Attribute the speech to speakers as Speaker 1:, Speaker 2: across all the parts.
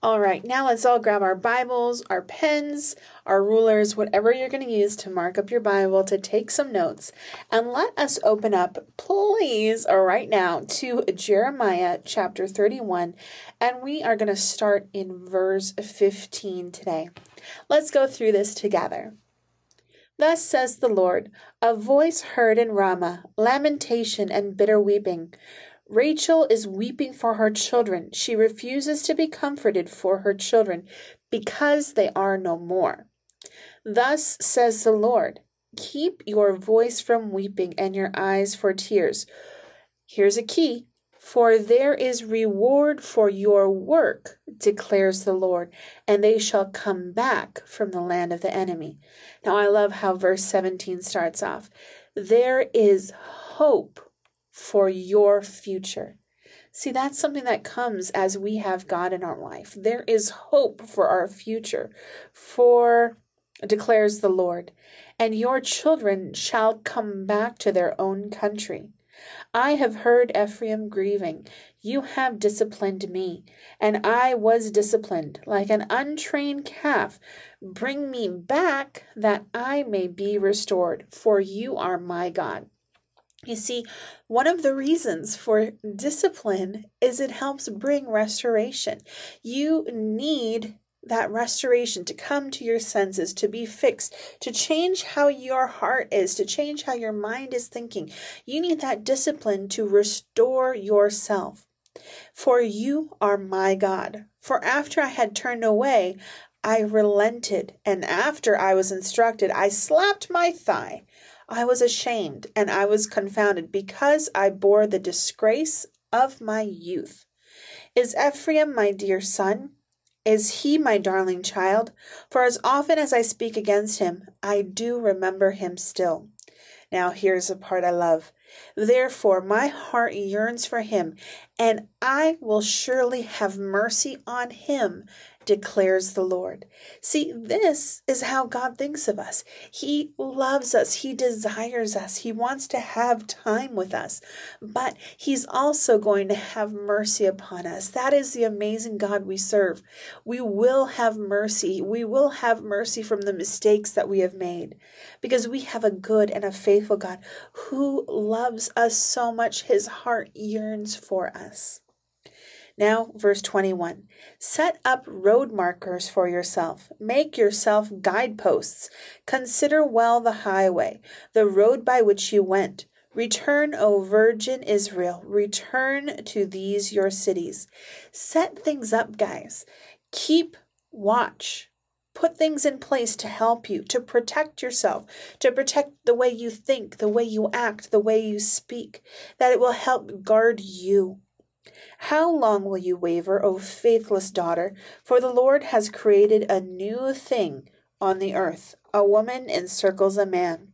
Speaker 1: All right, now let's all grab our Bibles, our pens, our rulers, whatever you're going to use to mark up your Bible, to take some notes, and let us open up, please, right now to Jeremiah chapter 31, and we are going to start in verse 15 today. Let's go through this together. Thus says the Lord, a voice heard in Ramah, lamentation and bitter weeping. Rachel is weeping for her children. She refuses to be comforted for her children because they are no more. Thus says the Lord Keep your voice from weeping and your eyes for tears. Here's a key for there is reward for your work, declares the Lord, and they shall come back from the land of the enemy. Now, I love how verse 17 starts off. There is hope for your future. See, that's something that comes as we have God in our life. There is hope for our future, for declares the Lord, and your children shall come back to their own country. I have heard Ephraim grieving. You have disciplined me, and I was disciplined like an untrained calf. Bring me back that I may be restored, for you are my God. You see, one of the reasons for discipline is it helps bring restoration. You need that restoration to come to your senses, to be fixed, to change how your heart is, to change how your mind is thinking. You need that discipline to restore yourself. For you are my God. For after I had turned away, I relented, and after I was instructed, I slapped my thigh. I was ashamed and I was confounded because I bore the disgrace of my youth. Is Ephraim my dear son? Is he my darling child? For as often as I speak against him, I do remember him still. Now, here's a part I love. Therefore, my heart yearns for him, and I will surely have mercy on him declares the Lord. See, this is how God thinks of us. He loves us, He desires us, He wants to have time with us, but He's also going to have mercy upon us. That is the amazing God we serve. We will have mercy. We will have mercy from the mistakes that we have made because we have a good and a faithful God who loves us so much, His heart yearns for us. Now, verse 21 Set up road markers for yourself, make yourself guideposts. Consider well the highway, the road by which you went. Return, O Virgin Israel, return to these your cities. Set things up, guys. Keep watch. Put things in place to help you, to protect yourself, to protect the way you think, the way you act, the way you speak, that it will help guard you. How long will you waver, O faithless daughter? For the Lord has created a new thing on the earth. A woman encircles a man.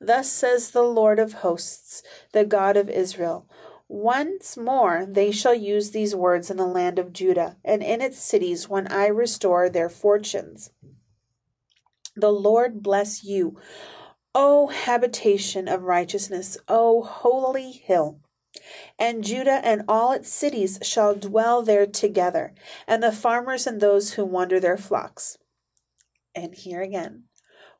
Speaker 1: Thus says the Lord of hosts, the God of Israel. Once more they shall use these words in the land of Judah and in its cities when I restore their fortunes. The Lord bless you, O habitation of righteousness, O holy hill. And Judah and all its cities shall dwell there together, and the farmers and those who wander their flocks. And here again,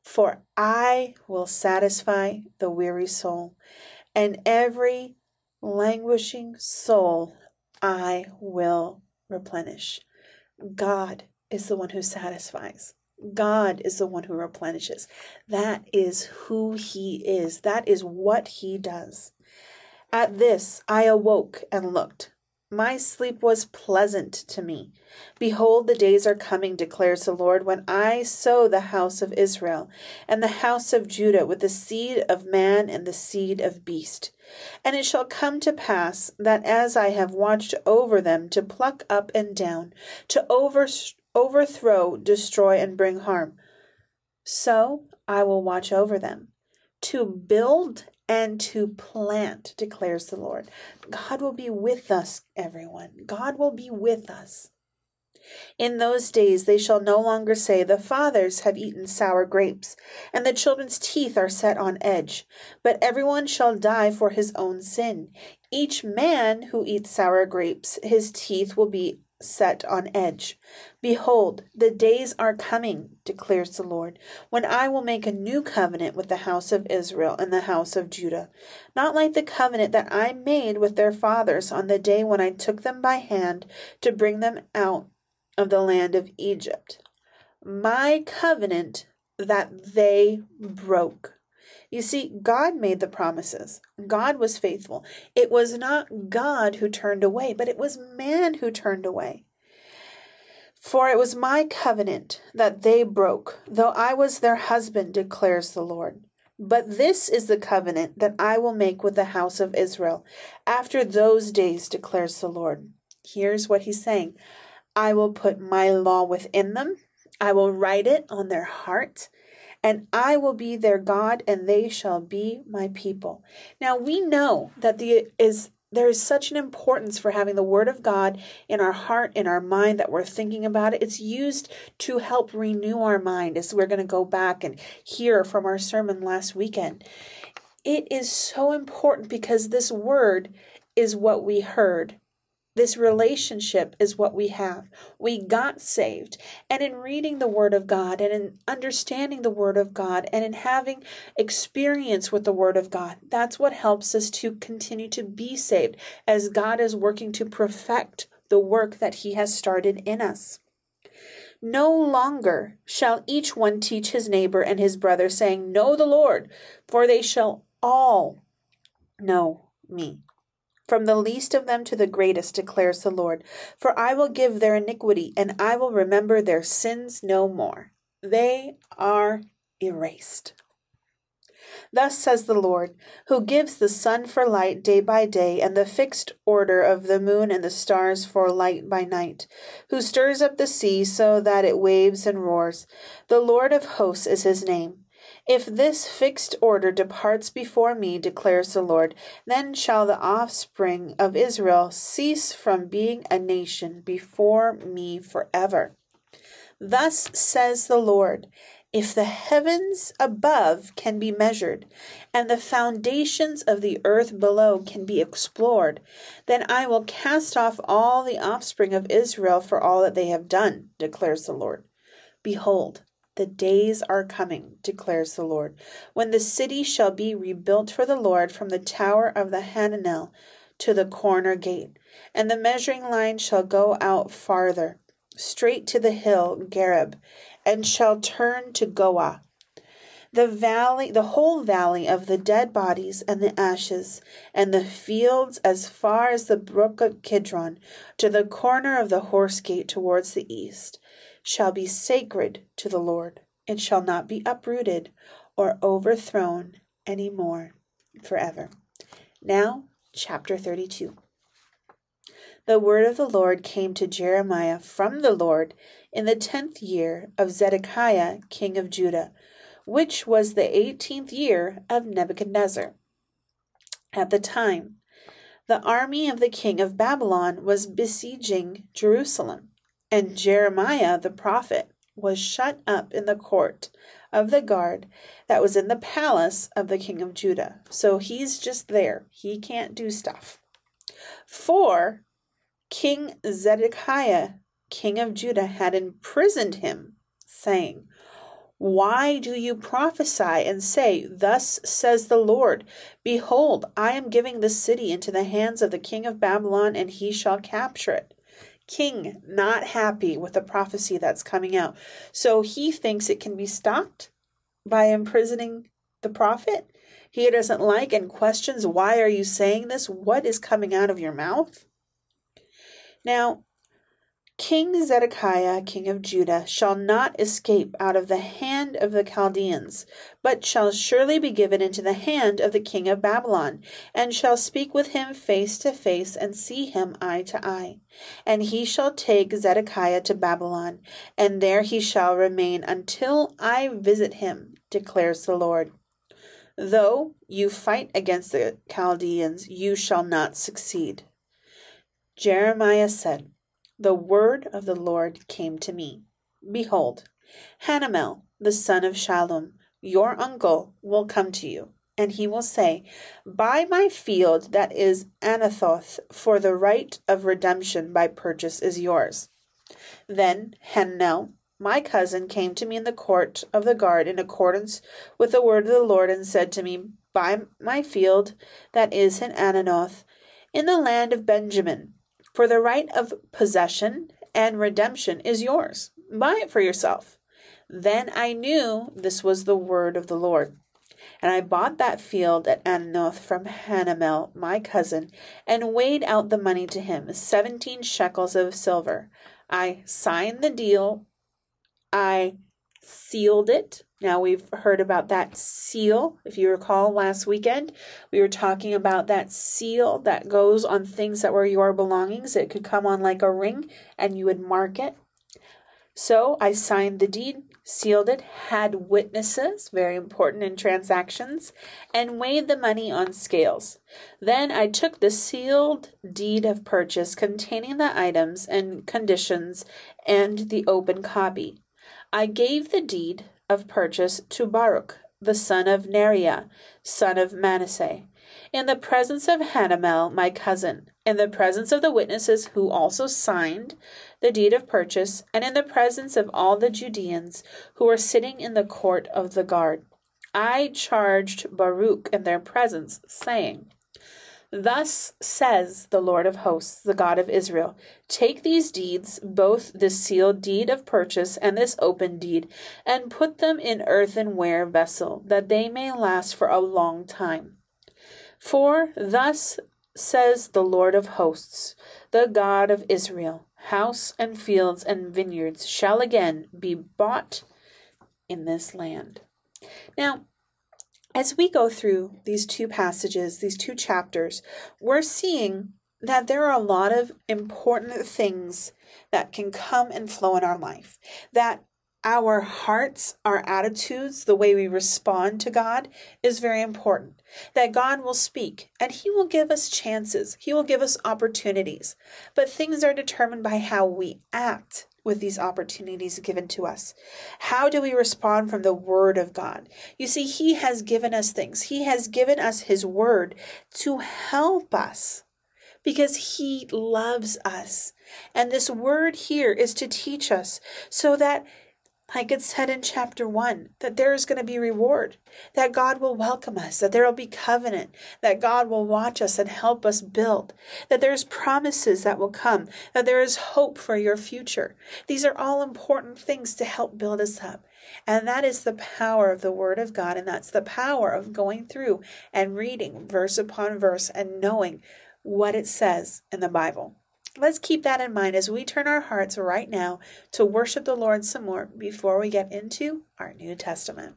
Speaker 1: for I will satisfy the weary soul, and every languishing soul I will replenish. God is the one who satisfies. God is the one who replenishes. That is who He is. That is what He does. At this I awoke and looked. My sleep was pleasant to me. Behold, the days are coming, declares the Lord, when I sow the house of Israel and the house of Judah with the seed of man and the seed of beast. And it shall come to pass that as I have watched over them to pluck up and down, to over, overthrow, destroy, and bring harm, so I will watch over them, to build and to plant, declares the Lord. God will be with us, everyone. God will be with us. In those days they shall no longer say, The fathers have eaten sour grapes, and the children's teeth are set on edge. But everyone shall die for his own sin. Each man who eats sour grapes, his teeth will be set on edge. Behold, the days are coming, declares the Lord, when I will make a new covenant with the house of Israel and the house of Judah, not like the covenant that I made with their fathers on the day when I took them by hand to bring them out of the land of Egypt. My covenant that they broke. You see, God made the promises. God was faithful. It was not God who turned away, but it was man who turned away. For it was my covenant that they broke, though I was their husband, declares the Lord. But this is the covenant that I will make with the house of Israel after those days, declares the Lord. Here's what he's saying I will put my law within them, I will write it on their heart and I will be their God, and they shall be my people. Now we know that the is there is such an importance for having the word of God in our heart, in our mind, that we're thinking about it. It's used to help renew our mind as we're going to go back and hear from our sermon last weekend. It is so important because this word is what we heard this relationship is what we have. We got saved. And in reading the Word of God and in understanding the Word of God and in having experience with the Word of God, that's what helps us to continue to be saved as God is working to perfect the work that He has started in us. No longer shall each one teach his neighbor and his brother, saying, Know the Lord, for they shall all know me from the least of them to the greatest, declares the Lord. For I will give their iniquity, and I will remember their sins no more. They are erased. Thus says the Lord, who gives the sun for light day by day, and the fixed order of the moon and the stars for light by night, who stirs up the sea so that it waves and roars. The Lord of hosts is his name. If this fixed order departs before me, declares the Lord, then shall the offspring of Israel cease from being a nation before me forever. Thus says the Lord If the heavens above can be measured, and the foundations of the earth below can be explored, then I will cast off all the offspring of Israel for all that they have done, declares the Lord. Behold, the days are coming, declares the Lord, when the city shall be rebuilt for the Lord from the tower of the Hananel to the corner gate, and the measuring line shall go out farther, straight to the hill Gareb, and shall turn to Goah. The valley, the whole valley of the dead bodies and the ashes, and the fields as far as the brook of Kidron, to the corner of the horse gate towards the east shall be sacred to the Lord. It shall not be uprooted or overthrown any more forever. Now, chapter 32. The word of the Lord came to Jeremiah from the Lord in the tenth year of Zedekiah king of Judah, which was the eighteenth year of Nebuchadnezzar. At the time, the army of the king of Babylon was besieging Jerusalem. And Jeremiah the prophet was shut up in the court of the guard that was in the palace of the king of Judah. So he's just there. He can't do stuff. For King Zedekiah, king of Judah, had imprisoned him, saying, why do you prophesy and say, Thus says the Lord, Behold, I am giving the city into the hands of the king of Babylon, and he shall capture it? King not happy with the prophecy that's coming out. So he thinks it can be stopped by imprisoning the prophet. He doesn't like and questions, Why are you saying this? What is coming out of your mouth? Now, King Zedekiah, king of Judah, shall not escape out of the hand of the Chaldeans, but shall surely be given into the hand of the king of Babylon, and shall speak with him face to face, and see him eye to eye. And he shall take Zedekiah to Babylon, and there he shall remain until I visit him, declares the Lord. Though you fight against the Chaldeans, you shall not succeed. Jeremiah said, the word of the Lord came to me. Behold, Hanamel, the son of Shallum, your uncle, will come to you. and he will say, Buy my field that is Anathoth, for the right of redemption by purchase is yours. Then Hanamel, my cousin, came to me in the court of the guard in accordance with the word of the Lord, and said to me, Buy my field that is in Anathoth, in the land of Benjamin, for the right of possession and redemption is yours. Buy it for yourself. Then I knew this was the word of the Lord. And I bought that field at Anathoth from Hanamel, my cousin, and weighed out the money to him, seventeen shekels of silver. I signed the deal. I sealed it. Now we've heard about that seal. If you recall last weekend, we were talking about that seal that goes on things that were your belongings. It could come on like a ring and you would mark it. So I signed the deed, sealed it, had witnesses, very important in transactions, and weighed the money on scales. Then I took the sealed deed of purchase containing the items and conditions and the open copy. I gave the deed of purchase to Baruch, the son of Neriah, son of Manasseh, in the presence of Hanamel, my cousin, in the presence of the witnesses who also signed the deed of purchase, and in the presence of all the Judeans who were sitting in the court of the guard. I charged Baruch in their presence, saying, Thus says the Lord of hosts, the God of Israel Take these deeds, both this sealed deed of purchase and this open deed, and put them in earthenware vessel, that they may last for a long time. For thus says the Lord of hosts, the God of Israel House and fields and vineyards shall again be bought in this land. Now, as we go through these two passages, these two chapters, we're seeing that there are a lot of important things that can come and flow in our life. That our hearts, our attitudes, the way we respond to God is very important. That God will speak and He will give us chances, He will give us opportunities. But things are determined by how we act with these opportunities given to us? How do we respond from the Word of God? You see, He has given us things, He has given us His Word to help us because He loves us. And this Word here is to teach us so that like it said in chapter 1, that there is going to be reward, that God will welcome us, that there will be covenant, that God will watch us and help us build, that there's promises that will come, that there is hope for your future. These are all important things to help build us up. And that is the power of the Word of God, and that's the power of going through and reading verse upon verse and knowing what it says in the Bible. Let's keep that in mind as we turn our hearts right now to worship the Lord some more before we get into our New Testament.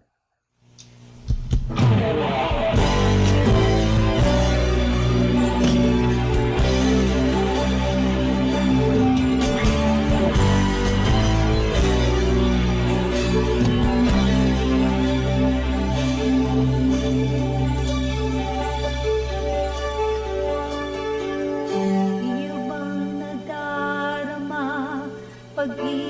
Speaker 1: pag-ibig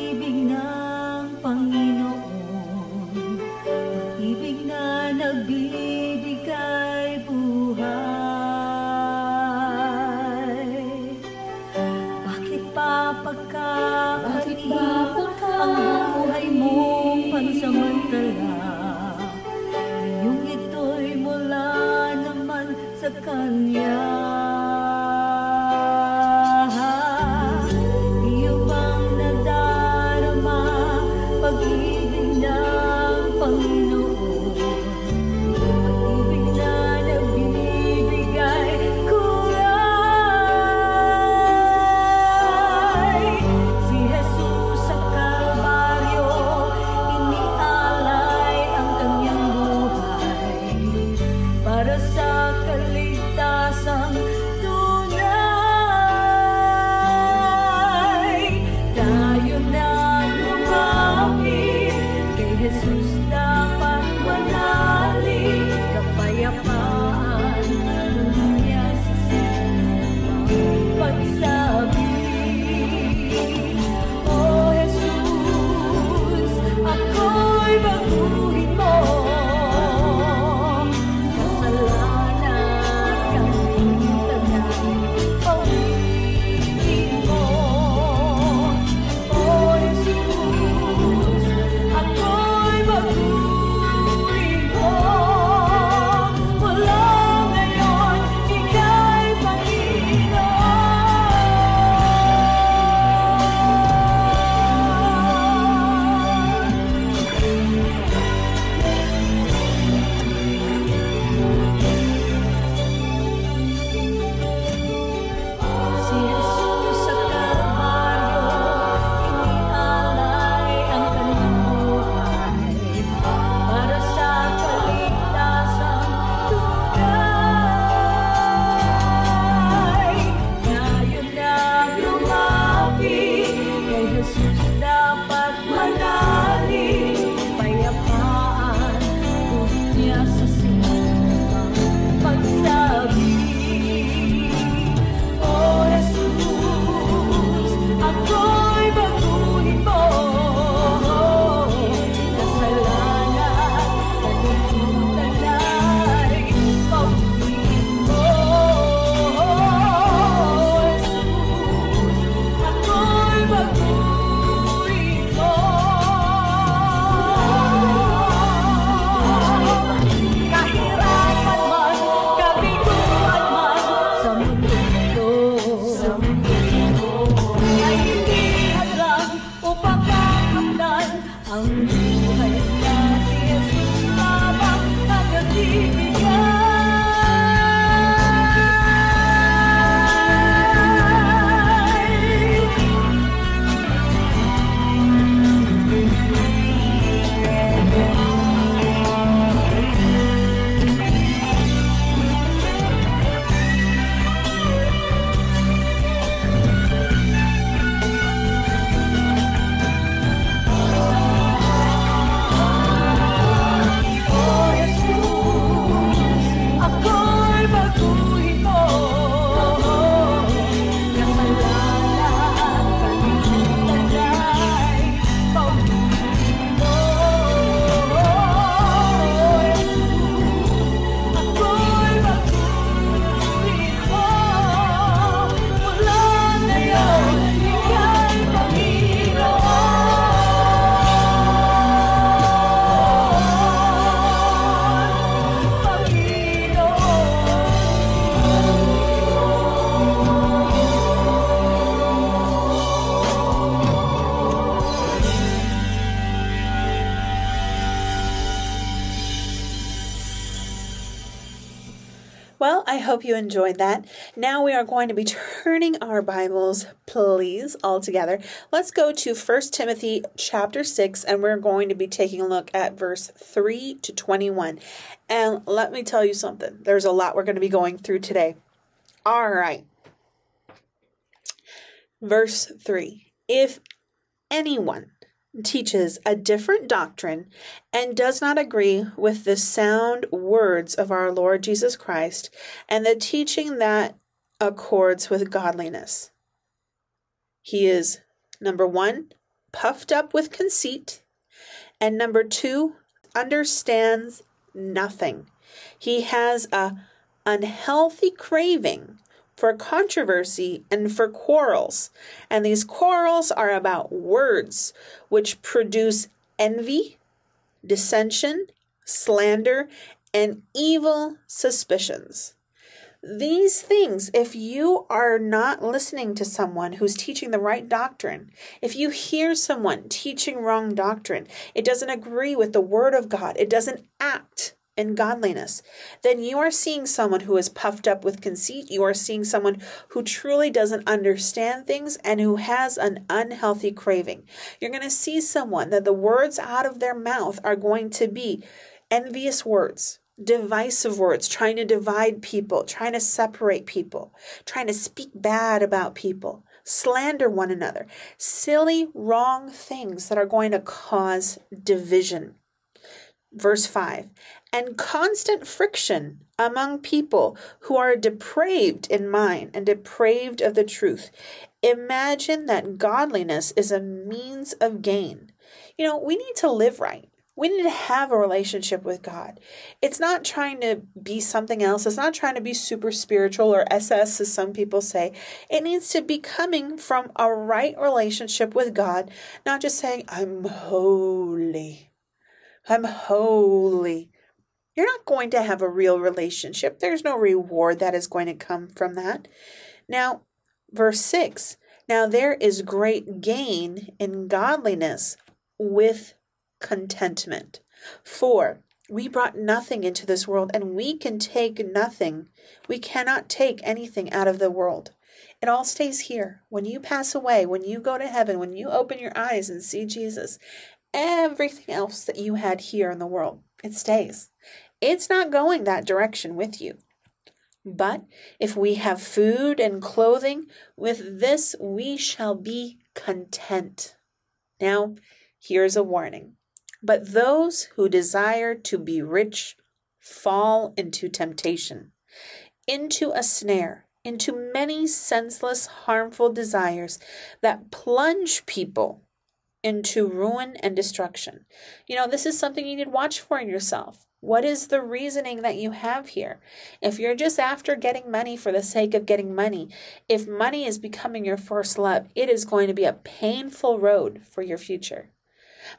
Speaker 1: Well, I hope you enjoyed that. Now we are going to be turning our Bibles, please, all together. Let's go to 1 Timothy chapter 6, and we're going to be taking a look at verse 3 to 21. And let me tell you something there's a lot we're going to be going through today. All right. Verse 3 If anyone teaches a different doctrine and does not agree with the sound words of our Lord Jesus Christ and the teaching that accords with godliness. He is, number one, puffed up with conceit, and number two, understands nothing. He has a unhealthy craving for controversy and for quarrels. And these quarrels are about words, which produce envy, dissension, slander, and evil suspicions. These things, if you are not listening to someone who's teaching the right doctrine, if you hear someone teaching wrong doctrine, it doesn't agree with the Word of God, it doesn't act and godliness, then you are seeing someone who is puffed up with conceit. You are seeing someone who truly doesn't understand things and who has an unhealthy craving. You're going to see someone that the words out of their mouth are going to be envious words. Divisive words, trying to divide people, trying to separate people, trying to speak bad about people, slander one another, silly, wrong things that are going to cause division. Verse 5 and constant friction among people who are depraved in mind and depraved of the truth. Imagine that godliness is a means of gain. You know, we need to live right. We need to have a relationship with God. It's not trying to be something else. It's not trying to be super spiritual or SS, as some people say. It needs to be coming from a right relationship with God, not just saying, I'm holy. I'm holy you're not going to have a real relationship. There's no reward that is going to come from that. Now, verse 6 Now there is great gain in godliness with contentment. For we brought nothing into this world, and we can take nothing. We cannot take anything out of the world. It all stays here. When you pass away, when you go to heaven, when you open your eyes and see Jesus, everything else that you had here in the world, it stays. It's not going that direction with you. But if we have food and clothing, with this we shall be content. Now, here's a warning. But those who desire to be rich fall into temptation, into a snare, into many senseless, harmful desires that plunge people into ruin and destruction. You know, this is something you need to watch for in yourself. What is the reasoning that you have here? If you're just after getting money for the sake of getting money, if money is becoming your first love, it is going to be a painful road for your future.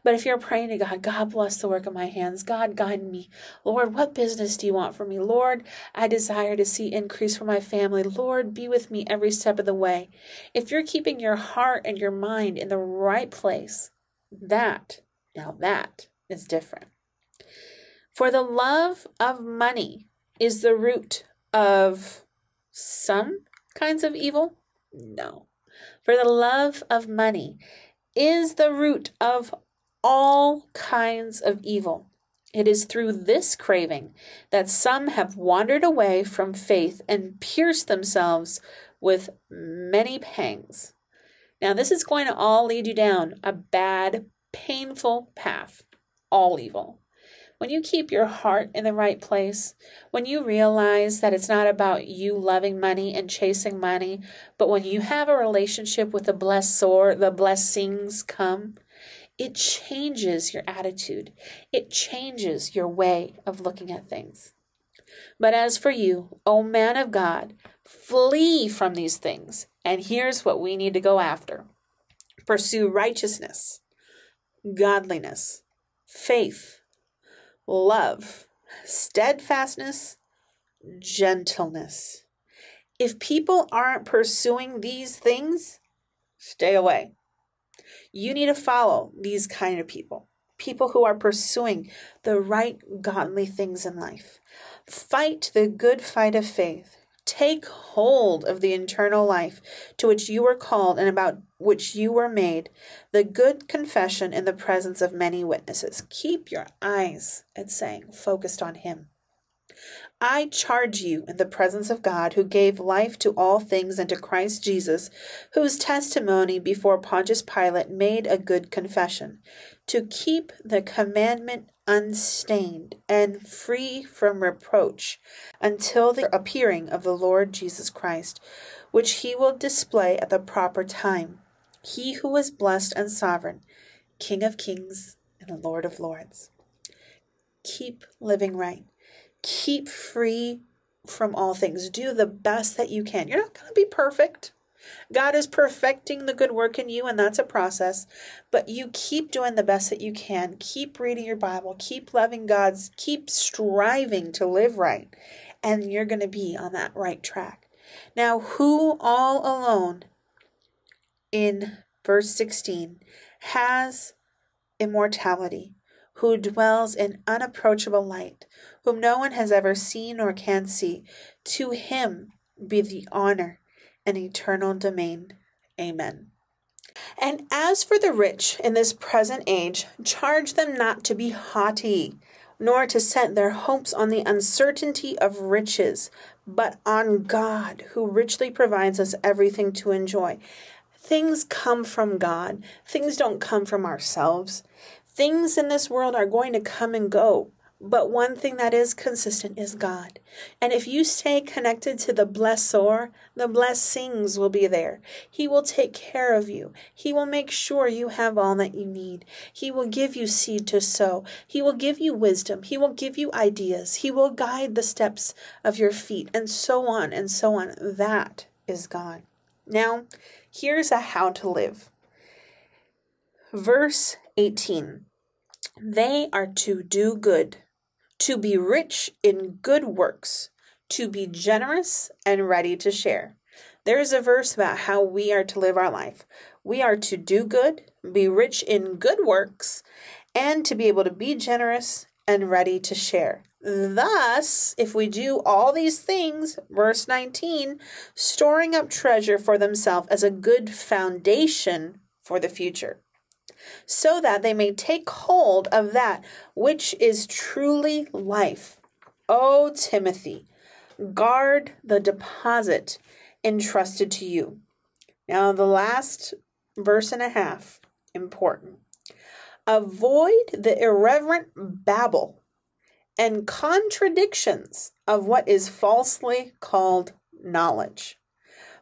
Speaker 1: But if you're praying to God, God bless the work of my hands, God guide me. Lord, what business do you want for me? Lord, I desire to see increase for my family. Lord, be with me every step of the way. If you're keeping your heart and your mind in the right place, that, now that is different. For the love of money is the root of some kinds of evil? No. For the love of money is the root of all kinds of evil. It is through this craving that some have wandered away from faith and pierced themselves with many pangs. Now, this is going to all lead you down a bad, painful path, all evil. When you keep your heart in the right place, when you realize that it's not about you loving money and chasing money, but when you have a relationship with the blessor, the blessings come, it changes your attitude. It changes your way of looking at things. But as for you, O man of God, flee from these things. And here's what we need to go after pursue righteousness, godliness, faith, love, steadfastness, gentleness. If people aren't pursuing these things, stay away. You need to follow these kind of people, people who are pursuing the right godly things in life. Fight the good fight of faith. Take hold of the eternal life to which you were called and about which you were made, the good confession in the presence of many witnesses. Keep your eyes, it's saying, focused on Him. I charge you in the presence of God, who gave life to all things and to Christ Jesus, whose testimony before Pontius Pilate made a good confession, to keep the commandment unstained and free from reproach until the appearing of the Lord Jesus Christ, which he will display at the proper time. He who is blessed and sovereign, King of kings and Lord of lords. Keep living right keep free from all things. Do the best that you can. You're not going to be perfect. God is perfecting the good work in you, and that's a process. But you keep doing the best that you can. Keep reading your Bible. Keep loving God's. Keep striving to live right. And you're going to be on that right track. Now, who all alone in verse 16 has immortality, who dwells in unapproachable light, whom no one has ever seen or can see. To him be the honor and eternal domain. Amen. And as for the rich in this present age, charge them not to be haughty, nor to set their hopes on the uncertainty of riches, but on God, who richly provides us everything to enjoy. Things come from God, things don't come from ourselves. Things in this world are going to come and go. But one thing that is consistent is God. And if you stay connected to the blessor, the blessings will be there. He will take care of you. He will make sure you have all that you need. He will give you seed to sow. He will give you wisdom. He will give you ideas. He will guide the steps of your feet, and so on and so on. That is God. Now, here's a how to live. Verse 18 They are to do good to be rich in good works, to be generous and ready to share. There is a verse about how we are to live our life. We are to do good, be rich in good works, and to be able to be generous and ready to share. Thus, if we do all these things, verse 19, storing up treasure for themselves as a good foundation for the future so that they may take hold of that which is truly life. O Timothy, guard the deposit entrusted to you. Now, the last verse and a half important. Avoid the irreverent babble and contradictions of what is falsely called knowledge.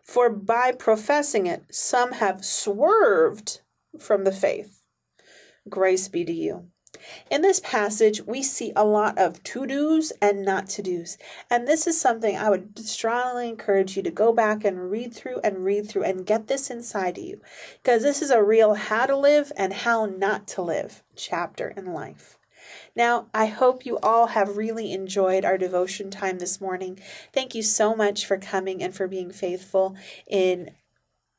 Speaker 1: For by professing it, some have swerved from the faith. Grace be to you. In this passage, we see a lot of to dos and not to dos. And this is something I would strongly encourage you to go back and read through and read through and get this inside of you. Because this is a real how to live and how not to live chapter in life. Now, I hope you all have really enjoyed our devotion time this morning. Thank you so much for coming and for being faithful in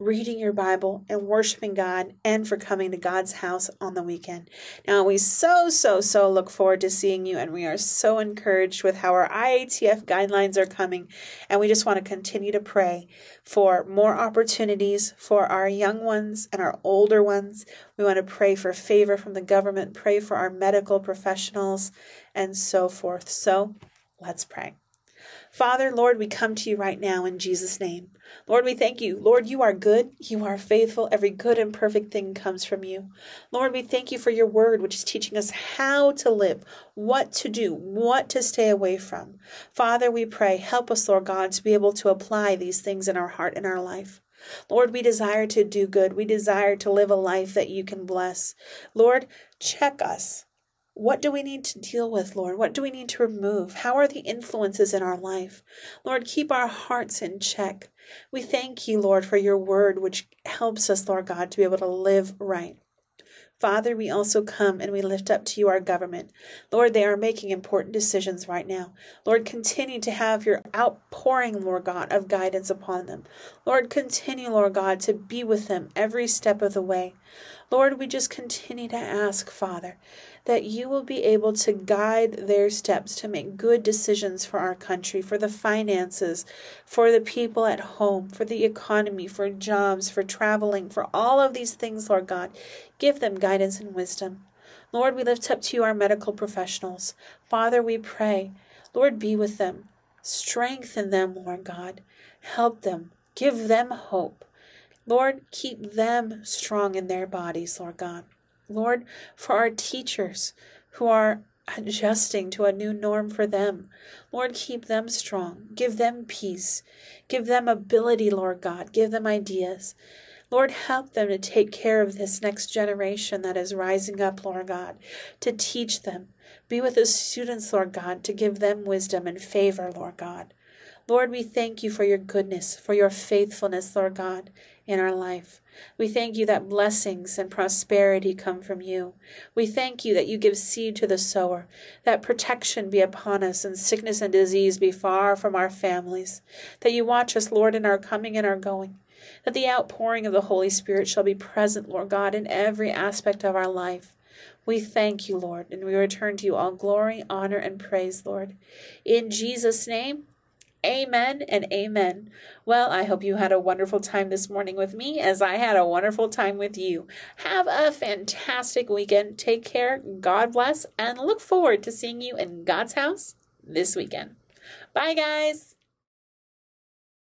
Speaker 1: reading your Bible and worshiping God and for coming to God's house on the weekend. Now, we so, so, so look forward to seeing you, and we are so encouraged with how our IATF guidelines are coming. And we just want to continue to pray for more opportunities for our young ones and our older ones. We want to pray for favor from the government, pray for our medical professionals, and so forth. So, let's pray. Father, Lord, we come to you right now in Jesus' name. Lord, we thank you. Lord, you are good. You are faithful. Every good and perfect thing comes from you. Lord, we thank you for your word, which is teaching us how to live, what to do, what to stay away from. Father, we pray, help us, Lord God, to be able to apply these things in our heart and our life. Lord, we desire to do good. We desire to live a life that you can bless. Lord, check us. What do we need to deal with, Lord? What do we need to remove? How are the influences in our life? Lord, keep our hearts in check. We thank you, Lord, for your word, which helps us, Lord God, to be able to live right. Father, we also come and we lift up to you our government. Lord, they are making important decisions right now. Lord, continue to have your outpouring, Lord God, of guidance upon them. Lord, continue, Lord God, to be with them every step of the way. Lord, we just continue to ask, Father, that you will be able to guide their steps to make good decisions for our country, for the finances, for the people at home, for the economy, for jobs, for traveling, for all of these things, Lord God. Give them guidance and wisdom. Lord, we lift up to you our medical professionals. Father, we pray, Lord, be with them. Strengthen them, Lord God. Help them. Give them hope. Lord, keep them strong in their bodies, Lord God. Lord, for our teachers who are adjusting to a new norm for them. Lord, keep them strong. Give them peace. Give them ability, Lord God. Give them ideas. Lord, help them to take care of this next generation that is rising up, Lord God, to teach them. Be with the students, Lord God, to give them wisdom and favor, Lord God. Lord, we thank you for your goodness, for your faithfulness, Lord God, in our life. We thank you that blessings and prosperity come from you. We thank you that you give seed to the sower, that protection be upon us, and sickness and disease be far from our families, that you watch us, Lord, in our coming and our going, that the outpouring of the Holy Spirit shall be present, Lord God, in every aspect of our life. We thank you, Lord, and we return to you all glory, honor, and praise, Lord. In Jesus' name, Amen and amen. Well, I hope you had a wonderful time this morning with me as I had a wonderful time with you. Have a fantastic weekend. Take care. God bless and look forward to seeing you in God's house this weekend. Bye, guys.